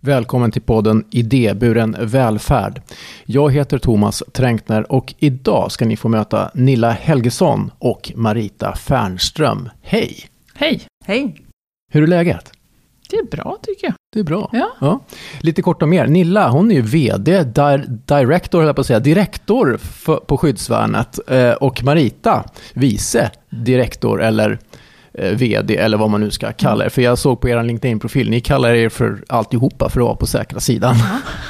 Välkommen till podden Idéburen välfärd. Jag heter Thomas Tränkner och idag ska ni få möta Nilla Helgesson och Marita Fernström. Hej! Hej! Hej! Hur är läget? Det är bra tycker jag. Det är bra. Ja. Lite kort om er. Nilla, hon är ju vd, di director, höll på att säga, direktor på skyddsvärnet. Eh, och Marita, vice direktor eller vd eller vad man nu ska kalla er. För jag såg på er LinkedIn-profil, ni kallar er för alltihopa för att vara på säkra sidan.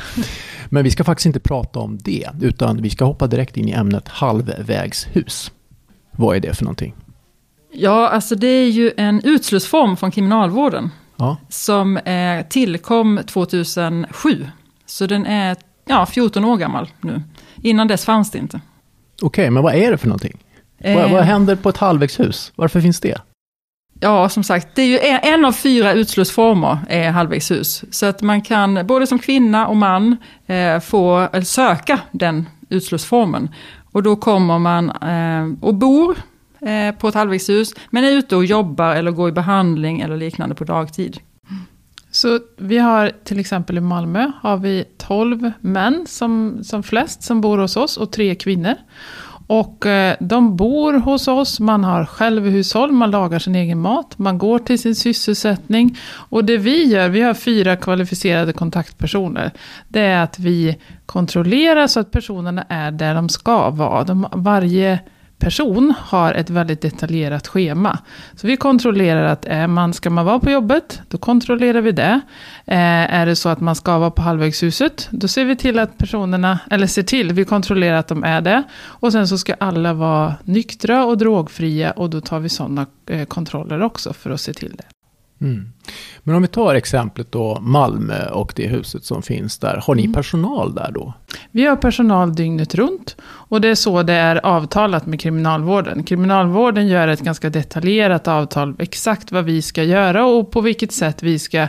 Men vi ska faktiskt inte prata om det, utan vi ska hoppa direkt in i ämnet halvvägshus. Vad är det för någonting? Ja, alltså det är ju en utslussform från kriminalvården. Ja. Som eh, tillkom 2007. Så den är ja, 14 år gammal nu. Innan dess fanns det inte. Okej, men vad är det för någonting? Vad, Eh, vad händer på ett halvvägshus? Varför finns det? Ja, som sagt, det är ju en, en av fyra utslussformer är eh, halvvägshus. Så att man kan, både som kvinna och man, eh, få eller söka den utslussformen. Och då kommer man eh, och bor eh, på ett halvvägshus, men är ute och jobbar eller går i behandling eller liknande på dagtid. Så vi har till exempel i Malmö har vi 12 män som, som flest som bor hos oss och tre kvinnor. Och eh, de bor hos oss, man har självhushåll, man lagar sin egen mat, man går till sin sysselsättning. Och det vi gör, vi har fyra kvalificerade kontaktpersoner. Det är att vi kontrollerar så att personerna är där de ska vara. De, varje person har ett väldigt detaljerat schema. Så vi kontrollerar att är man, ska man vara på jobbet, då kontrollerar vi det. Eh, är det så att man ska vara på halvvägshuset, då ser vi till att personerna, eller ser till, vi kontrollerar att de är det. Och sen så ska alla vara nyktra och drogfria och då tar vi sådana eh, kontroller också för att se till det. Mm. Men om vi tar exemplet då Malmö och det huset som finns där. Har ni Mm. personal där då? Vi har personal dygnet runt och det är så det är avtalat med kriminalvården. Kriminalvården gör ett ganska detaljerat avtal exakt vad vi ska göra och på vilket sätt vi ska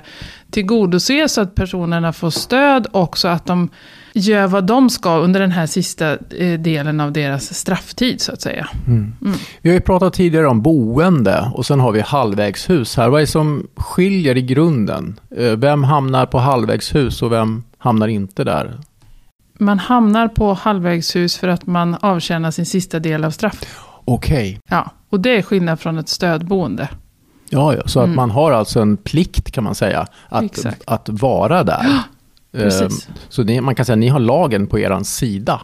tillgodose så att personerna får stöd och så att de gör vad de ska under den här sista eh, delen av deras strafftid så att säga. Mm. Vi har ju pratat tidigare om boende och sen har vi halvvägshus här. Vad är det som skiljer i grunden? Eh, Vem hamnar på halvvägshus och vem hamnar inte där? Man hamnar på halvvägshus för att man avtjänar sin sista del av straffet. Okej, Ja, och det är skillnad från ett stödboende. ja, ja, så att Mm. man har alltså en plikt kan man säga att, Exakt. att vara där. Precis. Så ni, man kan säga att ni har lagen på er sida.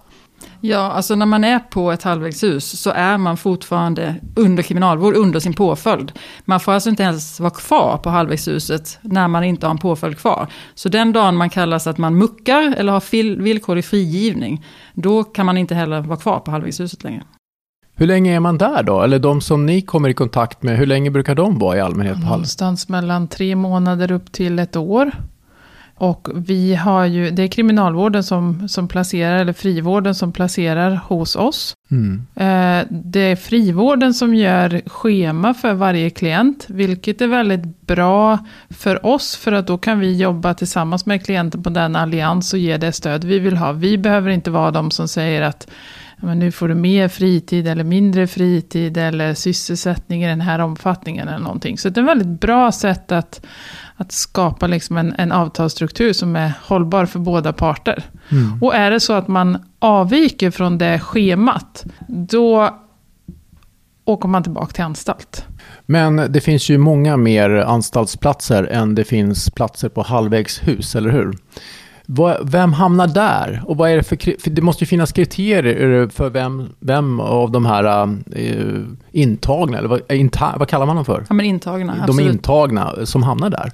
Ja, alltså när man är på ett halvvägshus så är man fortfarande under kriminalvård, under sin påföljd. Man får alltså inte ens vara kvar på halvvägshuset när man inte har en påföljd kvar. Så den dagen man kallas att man muckar eller har villkorlig frigivning, då kan man inte heller vara kvar på halvvägshuset längre. Hur länge är man där då? Eller de som ni kommer i kontakt med, hur länge brukar de vara i allmänhet på halv? Någonstans mellan tre månader upp till ett år. Och vi har ju, det är kriminalvården som, som placerar, eller frivården som placerar hos oss. Mm. Eh, det är frivården som gör schema för varje klient, vilket är väldigt bra för oss, för att då kan vi jobba tillsammans med klienten på den allians och ge det stöd vi vill ha. Vi behöver inte vara de som säger att "Ja, men nu får du mer fritid eller mindre fritid eller sysselsättning i den här omfattningen eller någonting. Så det är ett väldigt bra sätt att, att skapa liksom en, en avtalsstruktur som är hållbar för båda parter. Mm. Och är det så att man avviker från det schemat, då åker man tillbaka till anstalt. Men det finns ju många mer anstaltsplatser än det finns platser på halvvägshus, eller hur? Vem hamnar där? Och vad är det för, för det måste ju finnas kriterier för vem, vem av de här eh, intagna, eller vad, inta, vad kallar man dem för? Ja, men intagna, De absolut. intagna som hamnar där.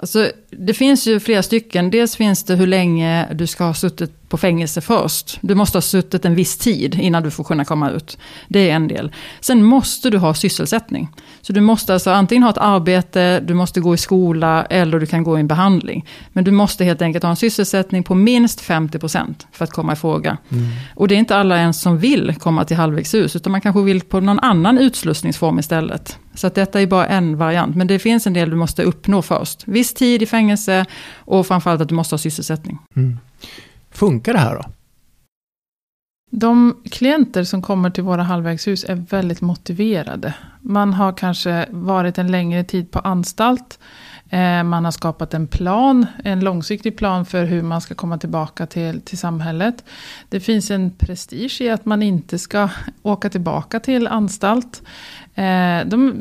Alltså, det finns ju flera stycken. Dels finns det hur länge du ska ha suttit på fängelse först. Du måste ha suttit en viss tid innan du får kunna komma ut. Det är en del. Sen måste du ha sysselsättning. Så du måste alltså antingen ha ett arbete, du måste gå i skola eller du kan gå i en behandling. Men du måste helt enkelt ha en sysselsättning på minst 50% för att komma i fråga. Och det är inte alla ens som vill komma till halvvägshus, utan man kanske vill på någon annan utslussningsform istället. Så att detta är bara en variant, men det finns en del du måste uppnå först. Viss tid i fängelse och framförallt att du måste ha sysselsättning. Mm. Funkar det här då? De klienter som kommer till våra halvvägshus är väldigt motiverade. Man har kanske varit en längre tid på anstalt. Eh, man har skapat en plan, en långsiktig plan för hur man ska komma tillbaka till, till samhället. Det finns en prestige i att man inte ska åka tillbaka till anstalt. Eh, de,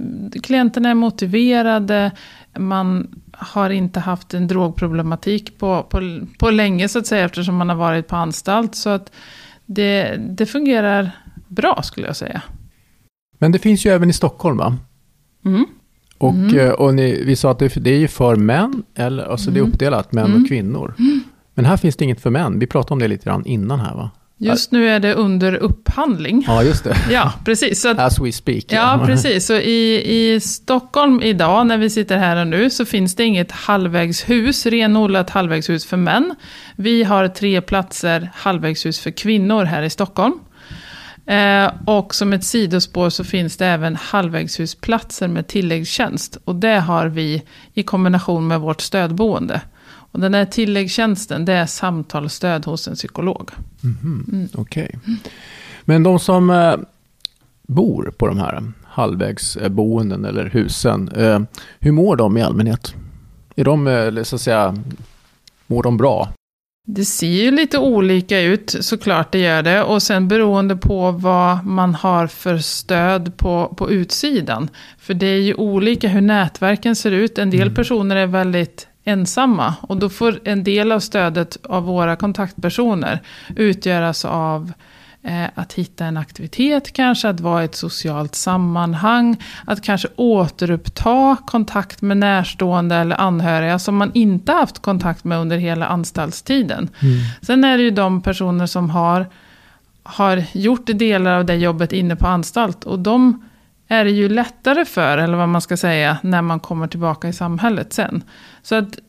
klienterna är motiverade, man har inte haft en drogproblematik på, på, på länge så att säga eftersom man har varit på anstalt. Så att det, det fungerar bra skulle jag säga. Men det finns ju även i Stockholm va? Mm. Och, Mm. eh, och ni, vi sa att det, det är ju för män, eller, alltså det är Mm. uppdelat, män Mm. och kvinnor. Men här finns det inget för män. Vi pratade om det lite grann innan här va? Just nu är det under upphandling. Ja, just det. Ja, precis. Så att, As we speak. ja, precis. Så i, i Stockholm idag, när vi sitter här och nu, så finns det inget halvvägshus, renodlat halvvägshus för män. Vi har tre platser halvvägshus för kvinnor här i Stockholm. Eh, och som ett sidospår så finns det även halvvägshusplatser med tilläggstjänst. Och det har vi i kombination med vårt stödboende. Och den här tilläggstjänsten, det är samtalsstöd hos en psykolog. Mhm, Okej. Men de som eh, bor på de här halvvägsboenden eller husen, eh, hur mår de i allmänhet? Är de, eh, så att säga, mår de bra? Det ser ju lite olika ut, såklart det gör det. Och sen beroende på vad man har för stöd på, på utsidan. För det är ju olika hur nätverken ser ut. En del personer är väldigt ensamma. Och då får en del av stödet av våra kontaktpersoner utgöras av eh, att hitta en aktivitet kanske, att vara i ett socialt sammanhang, att kanske återuppta kontakt med närstående eller anhöriga som man inte haft kontakt med under hela anstaltstiden. Sen är det ju de personer som har, har gjort delar av det jobbet inne på anstalt och de är det ju lättare för, eller vad man ska säga, när man kommer tillbaka i samhället sen. Så att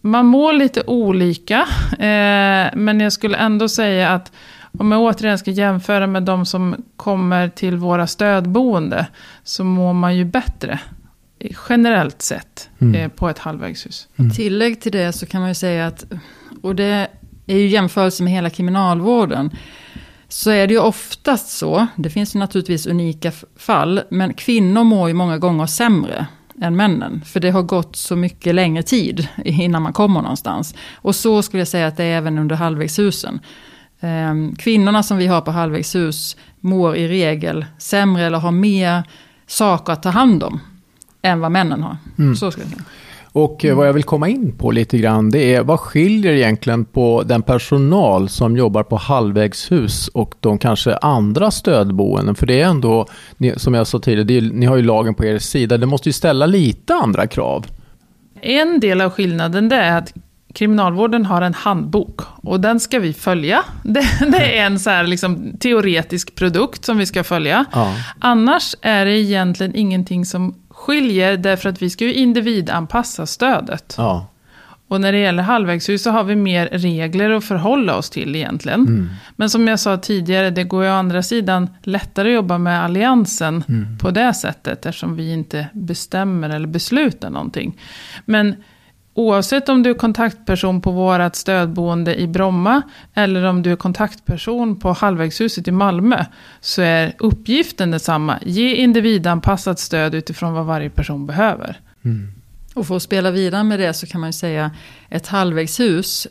man mår lite olika, eh, men jag skulle ändå säga att om jag återigen ska jämföra med de som kommer till våra stödboende, så mår man ju bättre, generellt sett, Mm. eh, på ett halvvägshus. Tillägg till det så kan man ju säga att, och det är ju jämförelse med hela kriminalvården, så är det ju oftast så, det finns ju naturligtvis unika fall, men kvinnor mår ju många gånger sämre än männen. För det har gått så mycket längre tid innan man kommer någonstans. Och så skulle jag säga att det är även under halvvägshusen. Ehm, Kvinnorna som vi har på halvvägshus mår i regel sämre eller har mer saker att ta hand om än vad männen har. Mm. Så skulle jag säga. Och eh, vad jag vill komma in på lite grann, det är vad skiljer egentligen på den personal som jobbar på halvvägshus och de kanske andra stödboenden? För det är ändå, som jag sa tidigare, är, ni har ju lagen på er sida, det måste ju ställa lite andra krav. En del av skillnaden det är att kriminalvården har en handbok och den ska vi följa. Det, det är en så här liksom teoretisk produkt som vi ska följa. Ja. Annars är det egentligen ingenting som skiljer därför att vi ska ju individanpassa stödet. Ja. Och när det gäller halvvägshus så har vi mer regler att förhålla oss till egentligen. Mm. Men som jag sa tidigare, det går ju å andra sidan lättare att jobba med alliansen Mm. på det sättet eftersom vi inte bestämmer eller beslutar någonting. Men oavsett om du är kontaktperson på vårt stödboende i Bromma eller om du är kontaktperson på halvvägshuset i Malmö så är uppgiften detsamma. Ge individanpassat stöd utifrån vad varje person behöver. Mm. Och för att spela vidare med det så kan man ju säga ett halvvägshus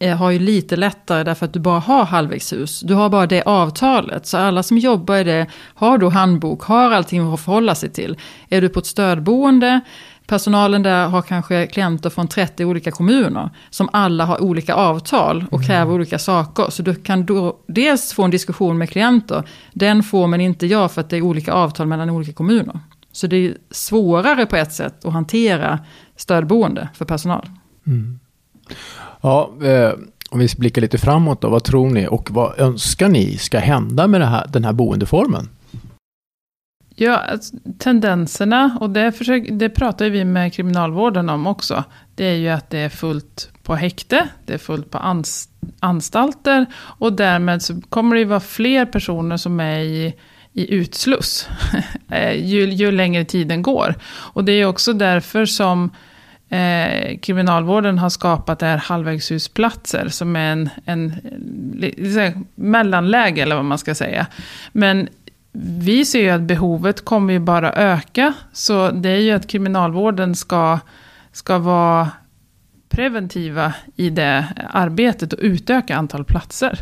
har ju lite lättare därför att du bara har halvvägshus. Du har bara det avtalet. Så alla som jobbar i det har då handbok, har allting att förhålla sig till. Är du på ett stödboende, personalen där har kanske klienter från 30 olika kommuner. Som alla har olika avtal och kräver olika saker. Så du kan då dels få en diskussion med klienter. Den får man inte jag för att det är olika avtal mellan olika kommuner. Så det är svårare på ett sätt att hantera stödboende för personal. Ja, eh, om vi blickar lite framåt då, vad tror ni och vad önskar ni ska hända med det här, den här boendeformen? Ja, alltså, tendenserna, och det, försöker, det pratar ju vi med kriminalvården om också. Det är ju att det är fullt på häkte, det är fullt på ans, anstalter och därmed så kommer det ju vara fler personer som är i, i utsluss eh, ju, ju längre tiden går. Och det är också därför som eh, kriminalvården har skapat det här halvvägshusplatser som är en, en, en, en mellanläge eller vad man ska säga. Men vi ser ju att behovet kommer ju bara öka. Så det är ju att kriminalvården ska ska vara preventiva i det arbetet och utöka antal platser.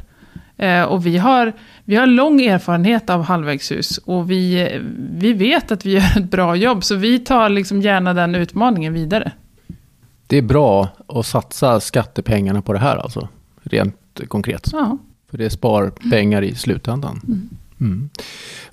Eh, och vi har, vi har lång erfarenhet av halvvägshus och vi, vi vet att vi gör ett bra jobb, så vi tar liksom gärna den utmaningen vidare. Det är bra att satsa skattepengarna på det här alltså, rent konkret. Ja. För det spar pengar i slutändan. Mm. Mm.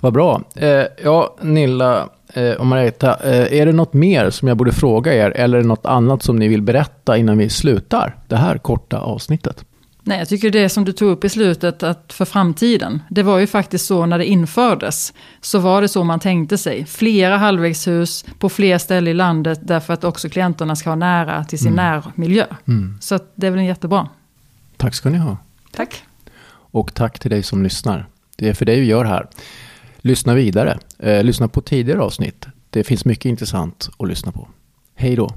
Vad bra. Eh, ja, Nilla eh, och Margareta, eh, är det något mer som jag borde fråga er eller är det något annat som ni vill berätta innan vi slutar det här korta avsnittet? Nej, jag tycker det som du tog upp i slutet, att för framtiden. Det var ju faktiskt så när det infördes, så var det så man tänkte sig. Flera halvvägshus på fler ställen i landet, därför att också klienterna ska ha nära till sin Mm. närmiljö. Mm. Så det är väl jättebra. Tack ska ni ha. Tack. Och tack till dig som lyssnar. Det är för dig vi gör här. Lyssna vidare. Eh, lyssna på tidigare avsnitt. Det finns mycket intressant att lyssna på. Hej då.